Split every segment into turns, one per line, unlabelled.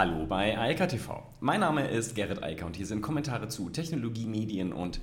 Hallo bei Eika TV. Mein Name ist Gerrit Eiker und hier sind Kommentare zu Technologie, Medien und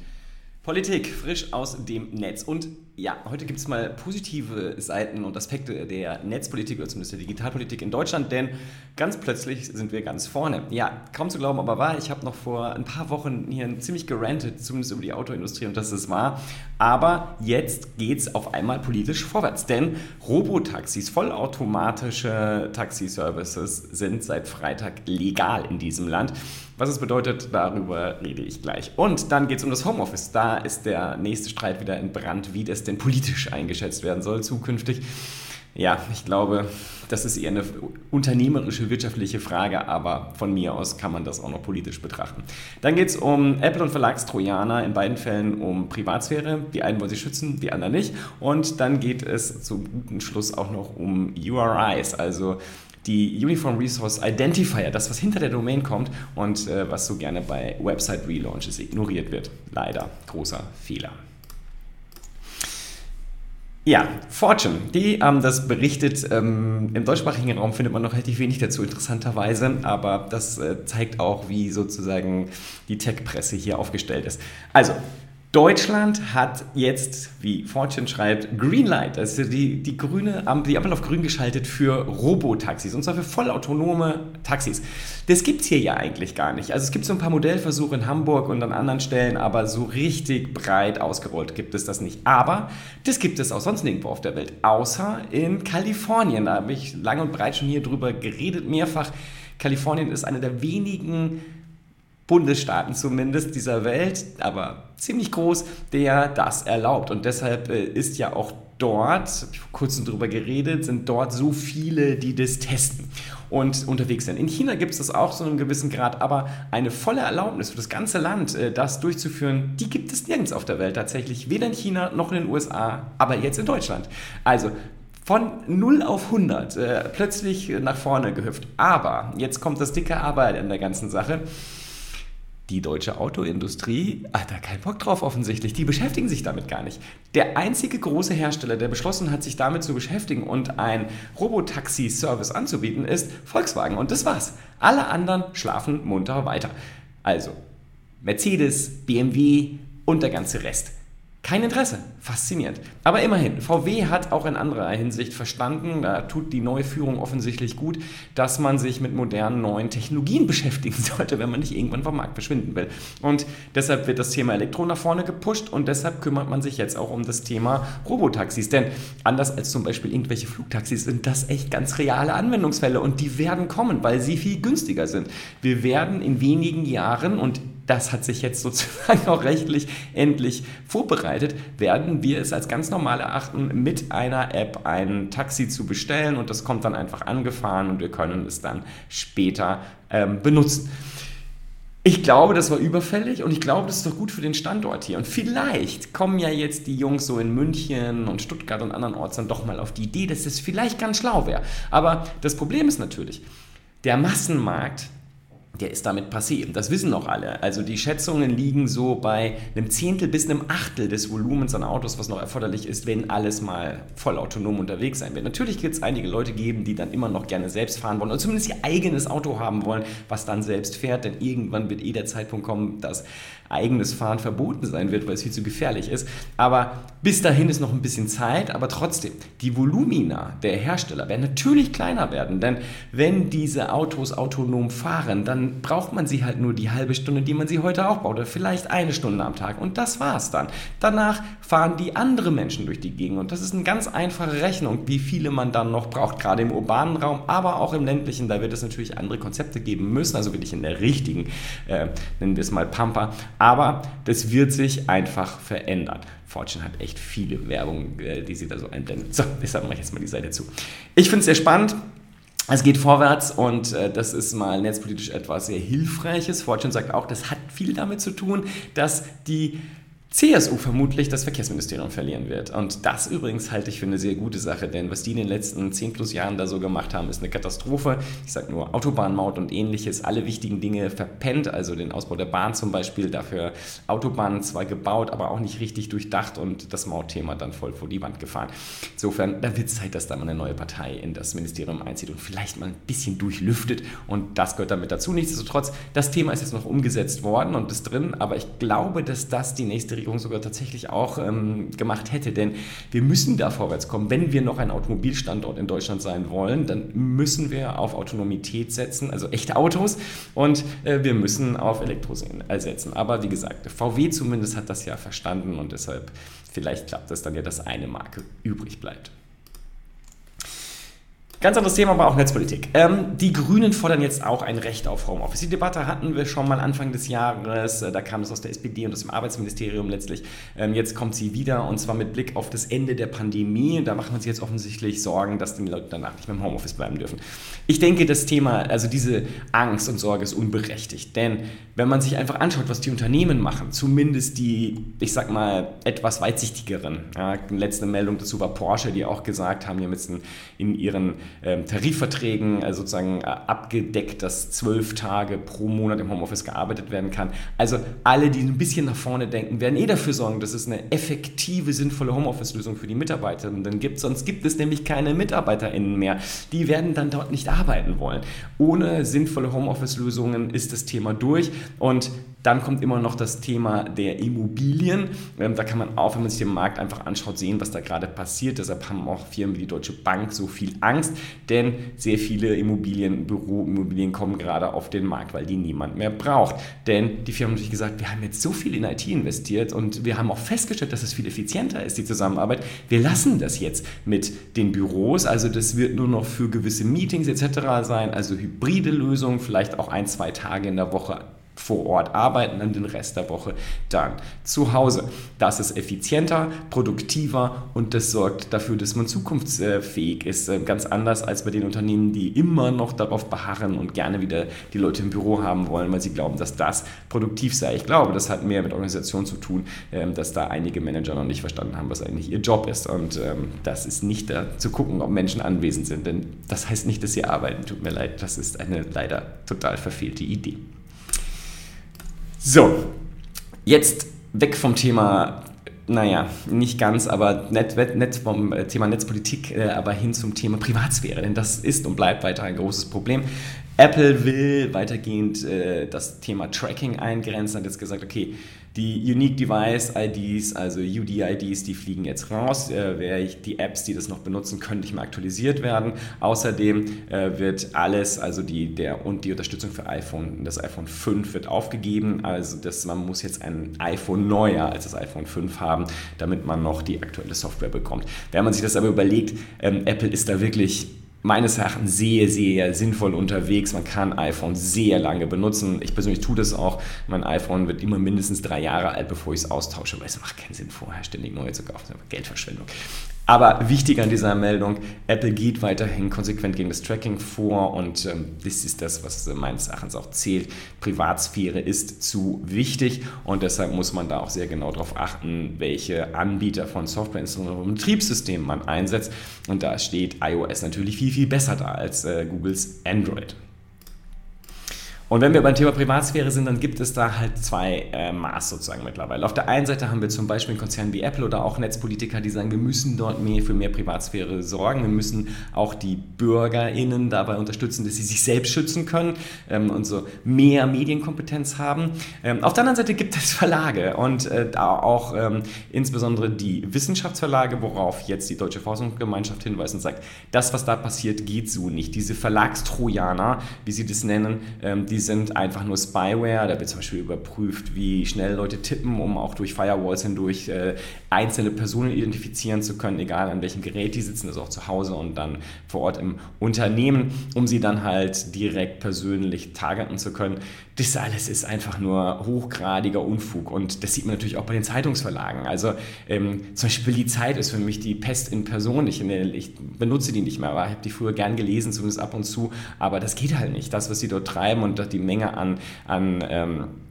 Politik frisch aus dem Netz. Und ja, heute gibt es mal positive Seiten und Aspekte der Netzpolitik oder zumindest der Digitalpolitik in Deutschland, denn ganz plötzlich sind wir ganz vorne. Ja, kaum zu glauben, aber wahr. Ich habe noch vor ein paar Wochen hier ziemlich gerantet, zumindest über die Autoindustrie und das ist wahr. Aber jetzt geht es auf einmal politisch vorwärts, denn Robotaxis, vollautomatische Taxiservices sind seit Freitag legal in diesem Land. Was es bedeutet, darüber rede ich gleich. Und dann geht es um das Homeoffice. Da ist der nächste Streit wieder entbrannt, wie das denn politisch eingeschätzt werden soll zukünftig. Ja, ich glaube, das ist eher eine unternehmerische, wirtschaftliche Frage, aber von mir aus kann man das auch noch politisch betrachten. Dann geht es um Apple und Verlagstrojaner, in beiden Fällen um Privatsphäre. Die einen wollen sie schützen, die anderen nicht. Und dann geht es zum guten Schluss auch noch um URIs, also die Uniform Resource Identifier, das, was hinter der Domain kommt und äh, was so gerne bei Website Relaunches ignoriert wird. Leider großer Fehler. Ja, Fortune, die haben das berichtet. Ähm, Im deutschsprachigen Raum findet man noch relativ wenig dazu, interessanterweise, aber das äh, zeigt auch, wie sozusagen die Tech-Presse hier aufgestellt ist. Also, Deutschland hat jetzt, wie Fortune schreibt, Greenlight, also die, die grüne Ampel, die Ampel auf grün geschaltet für Robotaxis und zwar für vollautonome Taxis. Das gibt es hier ja eigentlich gar nicht. Also es gibt so ein paar Modellversuche in Hamburg und an anderen Stellen, aber so richtig breit ausgerollt gibt es das nicht. Aber das gibt es auch sonst nirgendwo auf der Welt, außer in Kalifornien. Da habe ich lang und breit schon hier drüber geredet, mehrfach. Kalifornien ist eine der wenigen Bundesstaaten zumindest dieser Welt, aber ziemlich groß, der das erlaubt. Und deshalb äh, ist ja auch dort, habe ich vor kurzem darüber geredet, sind dort so viele, die das testen und unterwegs sind. In China gibt es das auch in einem gewissen Grad, aber eine volle Erlaubnis für das ganze Land, äh, das durchzuführen, die gibt es nirgends auf der Welt tatsächlich. Weder in China noch in den USA, aber jetzt in Deutschland. Also von 0 auf 100 äh, plötzlich nach vorne gehüpft. Aber jetzt kommt das dicke Arbeit in der ganzen Sache die deutsche Autoindustrie hat da keinen Bock drauf offensichtlich. Die beschäftigen sich damit gar nicht. Der einzige große Hersteller, der beschlossen hat, sich damit zu beschäftigen und ein Robotaxi-Service anzubieten, ist Volkswagen. Und das war's. Alle anderen schlafen munter weiter. Also Mercedes, BMW und der ganze Rest. Kein Interesse. Faszinierend. Aber immerhin, VW hat auch in anderer Hinsicht verstanden, da tut die neue Führung offensichtlich gut, dass man sich mit modernen neuen Technologien beschäftigen sollte, wenn man nicht irgendwann vom Markt verschwinden will. Und deshalb wird das Thema Elektro nach vorne gepusht und deshalb kümmert man sich jetzt auch um das Thema Robotaxis. Denn anders als zum Beispiel irgendwelche Flugtaxis sind das echt ganz reale Anwendungsfälle und die werden kommen, weil sie viel günstiger sind. Wir werden in wenigen Jahren und das hat sich jetzt sozusagen auch rechtlich endlich vorbereitet, werden wir es als ganz normal erachten, mit einer App ein Taxi zu bestellen und das kommt dann einfach angefahren und wir können es dann später ähm, benutzen. Ich glaube, das war überfällig und ich glaube, das ist doch gut für den Standort hier. Und vielleicht kommen ja jetzt die Jungs so in München und Stuttgart und anderen Orten dann doch mal auf die Idee, dass das vielleicht ganz schlau wäre. Aber das Problem ist natürlich, der Massenmarkt der ist damit passé. Das wissen noch alle. Also die Schätzungen liegen so bei einem Zehntel bis einem Achtel des Volumens an Autos, was noch erforderlich ist, wenn alles mal voll autonom unterwegs sein wird. Natürlich wird es einige Leute geben, die dann immer noch gerne selbst fahren wollen oder zumindest ihr eigenes Auto haben wollen, was dann selbst fährt, denn irgendwann wird eh der Zeitpunkt kommen, dass eigenes Fahren verboten sein wird, weil es viel zu gefährlich ist. Aber bis dahin ist noch ein bisschen Zeit, aber trotzdem, die Volumina der Hersteller werden natürlich kleiner werden, denn wenn diese Autos autonom fahren, dann braucht man sie halt nur die halbe Stunde, die man sie heute auch braucht, oder vielleicht eine Stunde am Tag und das war's dann. Danach fahren die andere Menschen durch die Gegend und das ist eine ganz einfache Rechnung, wie viele man dann noch braucht, gerade im urbanen Raum, aber auch im ländlichen, da wird es natürlich andere Konzepte geben müssen, also wirklich in der richtigen, äh, nennen wir es mal Pampa, aber das wird sich einfach verändern. Fortune hat echt viele Werbung, äh, die sie da so einblendet. So, deshalb mache ich jetzt mal die Seite zu. Ich finde es sehr spannend. Es geht vorwärts und äh, das ist mal netzpolitisch etwas sehr Hilfreiches. Fortune sagt auch, das hat viel damit zu tun, dass die CSU vermutlich das Verkehrsministerium verlieren wird. Und das übrigens halte ich für eine sehr gute Sache, denn was die in den letzten 10 plus Jahren da so gemacht haben, ist eine Katastrophe. Ich sage nur Autobahnmaut und ähnliches, alle wichtigen Dinge verpennt, also den Ausbau der Bahn zum Beispiel, dafür Autobahnen zwar gebaut, aber auch nicht richtig durchdacht und das Mautthema dann voll vor die Wand gefahren. Insofern, da wird es Zeit, dass da mal eine neue Partei in das Ministerium einzieht und vielleicht mal ein bisschen durchlüftet und das gehört damit dazu. Nichtsdestotrotz, das Thema ist jetzt noch umgesetzt worden und ist drin, aber ich glaube, dass das die nächste Regierung sogar tatsächlich auch ähm, gemacht hätte. Denn wir müssen da vorwärts kommen. Wenn wir noch ein Automobilstandort in Deutschland sein wollen, dann müssen wir auf Autonomität setzen, also echte Autos, und äh, wir müssen auf Elektro setzen. Aber wie gesagt, VW zumindest hat das ja verstanden und deshalb vielleicht klappt es dann ja, dass eine Marke übrig bleibt. Ganz anderes Thema, aber auch Netzpolitik. Ähm, die Grünen fordern jetzt auch ein Recht auf Homeoffice. Die Debatte hatten wir schon mal Anfang des Jahres. Äh, da kam es aus der SPD und aus dem Arbeitsministerium letztlich. Ähm, jetzt kommt sie wieder und zwar mit Blick auf das Ende der Pandemie. Da macht man sich jetzt offensichtlich Sorgen, dass die Leute danach nicht mehr im Homeoffice bleiben dürfen. Ich denke, das Thema, also diese Angst und Sorge ist unberechtigt. Denn wenn man sich einfach anschaut, was die Unternehmen machen, zumindest die, ich sag mal, etwas weitsichtigeren. Ja, letzte Meldung dazu war Porsche, die auch gesagt haben, die haben jetzt in ihren ähm, Tarifverträgen äh, sozusagen äh, abgedeckt, dass zwölf Tage pro Monat im Homeoffice gearbeitet werden kann. Also alle, die ein bisschen nach vorne denken, werden eh dafür sorgen, dass es eine effektive, sinnvolle Homeoffice-Lösung für die Mitarbeitenden gibt. Sonst gibt es nämlich keine MitarbeiterInnen mehr. Die werden dann dort nicht arbeiten wollen. Ohne sinnvolle Homeoffice-Lösungen ist das Thema durch und dann kommt immer noch das Thema der Immobilien. Ähm, da kann man auch, wenn man sich den Markt einfach anschaut, sehen, was da gerade passiert. Deshalb haben auch Firmen wie die Deutsche Bank so viel Angst, denn sehr viele Immobilien, Büroimmobilien kommen gerade auf den Markt, weil die niemand mehr braucht. Denn die Firmen haben sich gesagt, wir haben jetzt so viel in IT investiert und wir haben auch festgestellt, dass es viel effizienter ist, die Zusammenarbeit. Wir lassen das jetzt mit den Büros. Also das wird nur noch für gewisse Meetings etc. sein, also hybride Lösungen, vielleicht auch ein, zwei Tage in der Woche vor Ort arbeiten, dann den Rest der Woche dann zu Hause. Das ist effizienter, produktiver und das sorgt dafür, dass man zukunftsfähig ist. Äh, ganz anders als bei den Unternehmen, die immer noch darauf beharren und gerne wieder die Leute im Büro haben wollen, weil sie glauben, dass das produktiv sei. Ich glaube, das hat mehr mit Organisation zu tun, ähm, dass da einige Manager noch nicht verstanden haben, was eigentlich ihr Job ist. Und ähm, das ist nicht da zu gucken, ob Menschen anwesend sind, denn das heißt nicht, dass sie arbeiten. Tut mir leid, das ist eine leider total verfehlte Idee. So, jetzt weg vom Thema, naja, nicht ganz, aber net, net vom äh, Thema Netzpolitik, äh, aber hin zum Thema Privatsphäre, denn das ist und bleibt weiter ein großes Problem. Apple will weitergehend äh, das Thema Tracking eingrenzen, hat jetzt gesagt, okay, die Unique Device IDs, also UDIDs, die fliegen jetzt raus. Äh, die Apps, die das noch benutzen, können nicht mehr aktualisiert werden. Außerdem äh, wird alles, also die, der, und die Unterstützung für iPhone, das iPhone 5 wird aufgegeben. Also das, man muss jetzt ein iPhone neuer als das iPhone 5 haben, damit man noch die aktuelle Software bekommt. Wenn man sich das aber überlegt, ähm, Apple ist da wirklich meines Erachtens sehr, sehr sinnvoll unterwegs. Man kann iPhone sehr lange benutzen. Ich persönlich tue das auch. Mein iPhone wird immer mindestens drei Jahre alt, bevor ich es austausche, weil es macht keinen Sinn, vorher ständig neue zu kaufen. Geldverschwendung. Aber wichtig an dieser Meldung, Apple geht weiterhin konsequent gegen das Tracking vor und ähm, das ist das, was meines Erachtens auch zählt. Privatsphäre ist zu wichtig und deshalb muss man da auch sehr genau darauf achten, welche Anbieter von Software, insbesondere Betriebssystemen man einsetzt. Und da steht iOS natürlich viel, viel besser da als äh, Googles Android. Und wenn wir beim Thema Privatsphäre sind, dann gibt es da halt zwei äh, Maß sozusagen mittlerweile. Auf der einen Seite haben wir zum Beispiel einen Konzern wie Apple oder auch Netzpolitiker, die sagen, wir müssen dort mehr für mehr Privatsphäre sorgen. Wir müssen auch die BürgerInnen dabei unterstützen, dass sie sich selbst schützen können ähm, und so mehr Medienkompetenz haben. Ähm, auf der anderen Seite gibt es Verlage und äh, auch ähm, insbesondere die Wissenschaftsverlage, worauf jetzt die Deutsche Forschungsgemeinschaft hinweist und sagt, das, was da passiert, geht so nicht. Diese Verlagstrojaner, wie sie das nennen, ähm, die die sind einfach nur Spyware. Da wird zum Beispiel überprüft, wie schnell Leute tippen, um auch durch Firewalls hindurch äh, einzelne Personen identifizieren zu können, egal an welchem Gerät die sitzen, also auch zu Hause und dann vor Ort im Unternehmen, um sie dann halt direkt persönlich targeten zu können. Das alles ist einfach nur hochgradiger Unfug und das sieht man natürlich auch bei den Zeitungsverlagen. Also ähm, zum Beispiel die Zeit ist für mich die Pest in Person. Ich, ich benutze die nicht mehr, aber ich habe die früher gern gelesen, zumindest ab und zu, aber das geht halt nicht. Das, was sie dort treiben und die Menge an, an ähm, äh,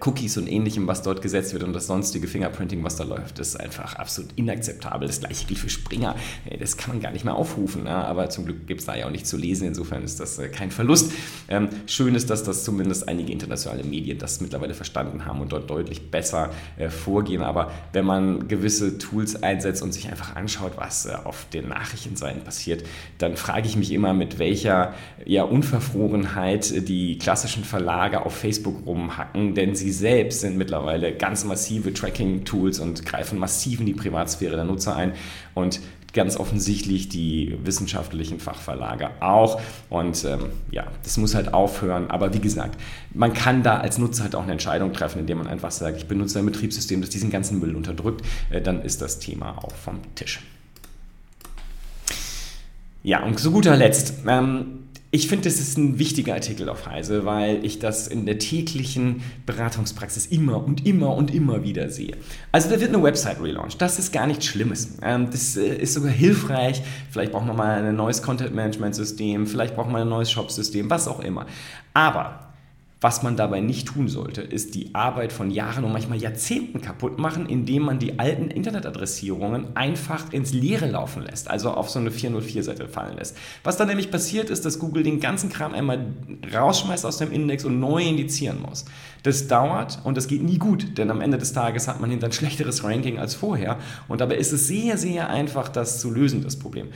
Cookies und ähnlichem, was dort gesetzt wird und das sonstige Fingerprinting, was da läuft, ist einfach absolut inakzeptabel. Das gleiche gilt für Springer. Das kann man gar nicht mehr aufrufen, ne? aber zum Glück gibt es da ja auch nicht zu lesen. Insofern ist das äh, kein Verlust. Ähm, schön ist, dass das zumindest einige internationale Medien das mittlerweile verstanden haben und dort deutlich besser äh, vorgehen. Aber wenn man gewisse Tools einsetzt und sich einfach anschaut, was auf den Nachrichtenseiten passiert, dann frage ich mich immer, mit welcher ja, Unverfrorenheit die klassischen Verlage auf Facebook rumhacken denn sie selbst sind mittlerweile ganz massive Tracking-Tools und greifen massiv in die Privatsphäre der Nutzer ein und ganz offensichtlich die wissenschaftlichen Fachverlage auch. Und ähm, ja, das muss halt aufhören. Aber wie gesagt, man kann da als Nutzer halt auch eine Entscheidung treffen, indem man einfach sagt, ich benutze ein Betriebssystem, das diesen ganzen Müll unterdrückt. Äh, dann ist das Thema auch vom Tisch. Ja, und zu guter Letzt. Ähm, ich finde, das ist ein wichtiger Artikel auf Heise, weil ich das in der täglichen Beratungspraxis immer und immer und immer wieder sehe. Also da wird eine Website relaunched. Das ist gar nichts Schlimmes. Ähm, das äh, ist sogar hilfreich. Vielleicht braucht man mal ein neues Content-Management-System, vielleicht braucht man ein neues Shop-System, was auch immer. Aber was man dabei nicht tun sollte, ist die Arbeit von Jahren und manchmal Jahrzehnten kaputt machen, indem man die alten Internetadressierungen einfach ins Leere laufen lässt, also auf so eine 404-Seite fallen lässt. Was dann nämlich passiert ist, dass Google den ganzen Kram einmal rausschmeißt aus dem Index und neu indizieren muss. Das dauert und das geht nie gut, denn am Ende des Tages hat man hinter ein schlechteres Ranking als vorher und dabei ist es sehr, sehr einfach, das zu lösen, das Problem.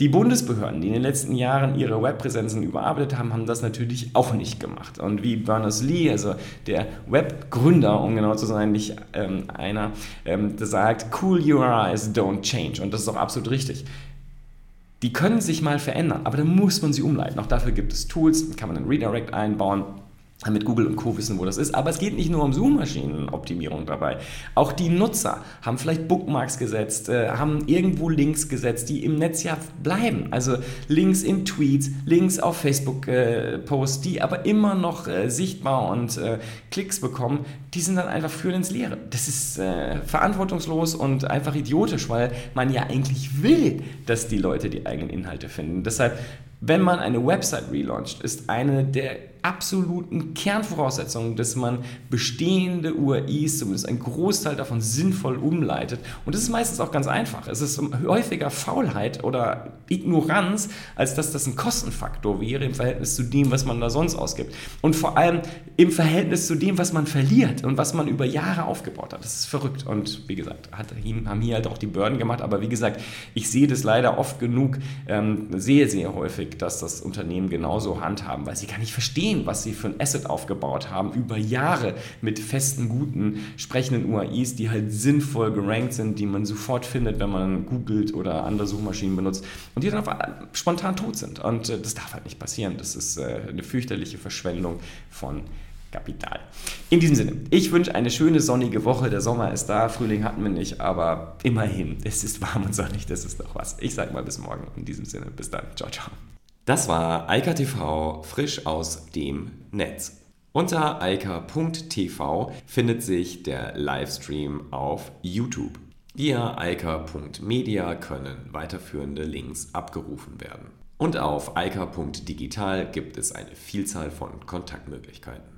Die Bundesbehörden, die in den letzten Jahren ihre Webpräsenzen überarbeitet haben, haben das natürlich auch nicht gemacht. Und wie Berners-Lee, also der Webgründer, um genau zu sein, nicht ähm, einer, ähm, sagt, cool URIs don't change. Und das ist auch absolut richtig. Die können sich mal verändern, aber dann muss man sie umleiten. Auch dafür gibt es Tools, kann man einen Redirect einbauen mit Google und Co. wissen, wo das ist. Aber es geht nicht nur um Suchmaschinenoptimierung dabei. Auch die Nutzer haben vielleicht Bookmarks gesetzt, äh, haben irgendwo Links gesetzt, die im Netz ja bleiben. Also Links in Tweets, Links auf Facebook-Posts, äh, die aber immer noch äh, sichtbar und äh, Klicks bekommen, die sind dann einfach für ins Leere. Das ist äh, verantwortungslos und einfach idiotisch, weil man ja eigentlich will, dass die Leute die eigenen Inhalte finden. Deshalb wenn man eine Website relauncht, ist eine der absoluten Kernvoraussetzungen, dass man bestehende URIs, zumindest ein Großteil davon, sinnvoll umleitet. Und das ist meistens auch ganz einfach. Es ist häufiger Faulheit oder Ignoranz, als dass das ein Kostenfaktor wäre im Verhältnis zu dem, was man da sonst ausgibt. Und vor allem im Verhältnis zu dem, was man verliert und was man über Jahre aufgebaut hat. Das ist verrückt. Und wie gesagt, hat, haben hier halt auch die Börden gemacht. Aber wie gesagt, ich sehe das leider oft genug, ähm, sehr, sehr häufig, dass das Unternehmen genauso handhaben, weil sie gar nicht verstehen, was sie für ein Asset aufgebaut haben, über Jahre mit festen, guten, sprechenden UAIs, die halt sinnvoll gerankt sind, die man sofort findet, wenn man googelt oder andere Suchmaschinen benutzt und die dann spontan tot sind. Und äh, das darf halt nicht passieren. Das ist äh, eine fürchterliche Verschwendung von Kapital. In diesem Sinne, ich wünsche eine schöne sonnige Woche. Der Sommer ist da, Frühling hatten wir nicht, aber immerhin, es ist warm und sonnig, das ist doch was. Ich sage mal bis morgen. In diesem Sinne, bis dann. Ciao, ciao. Das war Eika TV frisch aus dem Netz. Unter eika.tv findet sich der Livestream auf YouTube. Via eika.media können weiterführende Links abgerufen werden. Und auf eika.digital gibt es eine Vielzahl von Kontaktmöglichkeiten.